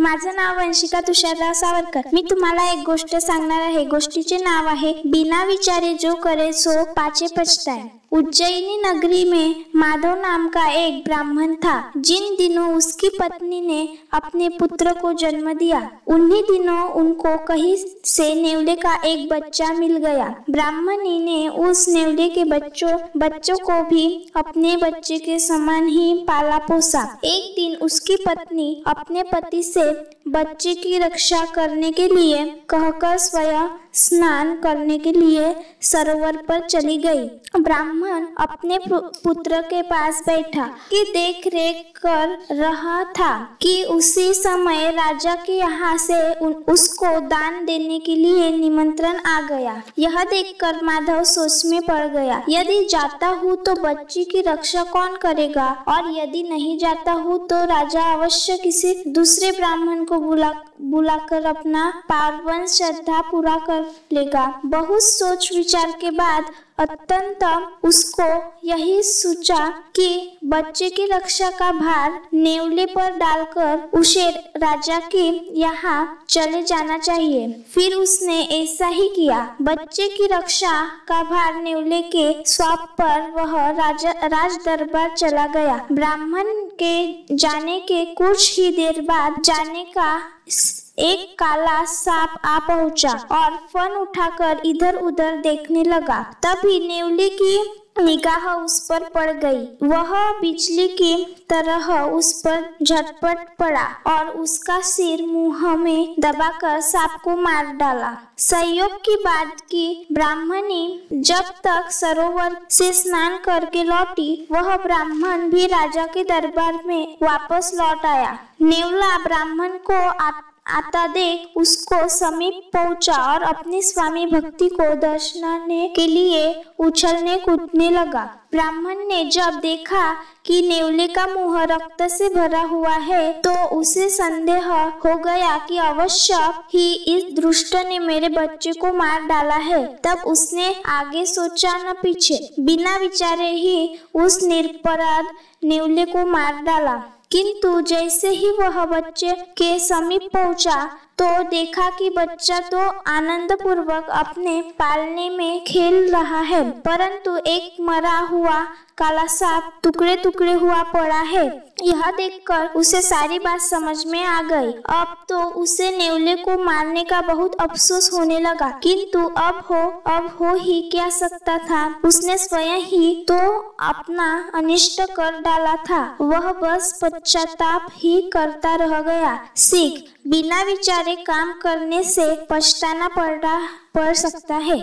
माझं नाव वंशिका तुषारराव सावरकर. मी तुम्हाला एक गोष्ट सांगणार आहे. गोष्टीचे नाव आहे बिना विचारे जो करे सो पाचे पछताए. उज्जैनी नगरी में माधव नाम का एक ब्राह्मण था। जिन दिनों उसकी पत्नी ने अपने पुत्र को जन्म दिया, उन्हीं दिनों उनको कहीं से नेवले का एक बच्चा मिल गया। ब्राह्मणी ने उस नेवले के बच्चों बच्चों को भी अपने बच्चे के समान ही पाला पोसा। एक दिन उसकी पत्नी अपने पति से बच्चे की रक्षा करने के लिए, कहकर स्वयं स्नान करने के लिए सरोवर पर चली गई। ब्राह्मण अपने पुत्र के पास बैठा कि देख रेख कर रहा था कि उसी समय राजा के यहाँ से उसको दान देने के लिए निमंत्रण आ गया। यह देखकर माधव सोच में पड़ गया, यदि जाता हूँ तो बच्ची की रक्षा कौन करेगा? और यदि नहीं जाता हूँ तो राजा अवश्य किसी दूसरे ब्राह्मण को बुला, बुलाकर अपना पार्वन श्रद्धा पूरा कर लेगा। बहुत सोच विचार के बाद अत्यंत उसको यही सोचा कि बच्चे की रक्षा का भार नेवले पर डालकर उसे राजा के यहाँ चले जाना चाहिए। फिर उसने ऐसा ही किया। बच्चे की रक्षा का भार नेवले के स्वाप पर वह राजा राज दरबार चला गया। ब्राह्मण के जाने के कुछ ही देर बाद जाने का एक काला सांप आ पहुँचा और फन उठाकर इधर उधर देखने लगा। तभी नेवली की निगाह उस पर पड़ गई। वह बिजली की तरह उस पर झटपट पड़ा और उसका सिर मुँह में दबाकर सांप को मार डाला। संयोग की बात की ब्राह्मणी जब तक सरोवर से स्नान करके लौटी, वह ब्राह्मण भी राजा के दरबार में वापस लौट आया। नेवला ब्राह्मण को आता देख उसको समीप पहुँचा और अपने स्वामी भक्ति को दर्शनाने के लिए उछलने कूदने लगा। ब्राह्मण ने जब देखा कि नेवले का मुँह रक्त से भरा हुआ है तो उसे संदेह हो गया कि अवश्य ही इस दुष्ट ने मेरे बच्चे को मार डाला है। तब उसने आगे सोचा न पीछे। बिना विचारे ही उस निरपराध नेवले को मार डाला। किंतु जैसे ही वह बच्चे के समीप पहुँचा तो देखा कि बच्चा तो आनंद पूर्वक अपने पालने में खेल रहा है, परंतु एक मरा हुआ काला सांप टुकड़े टुकड़े हुआ पड़ा है। यह देखकर उसे सारी बात समझ में आ गई। अब तो उसे नेवले को मारने का बहुत अफसोस होने लगा। किंतु अब हो अब हो ही क्या सकता था? उसने स्वयं ही तो अपना अनिष्ट कर डाला था। वह बस पश्चाताप ही करता रह गया। सीख, बिना विचारे काम करने से पछताना पड़ा पड़ सकता है।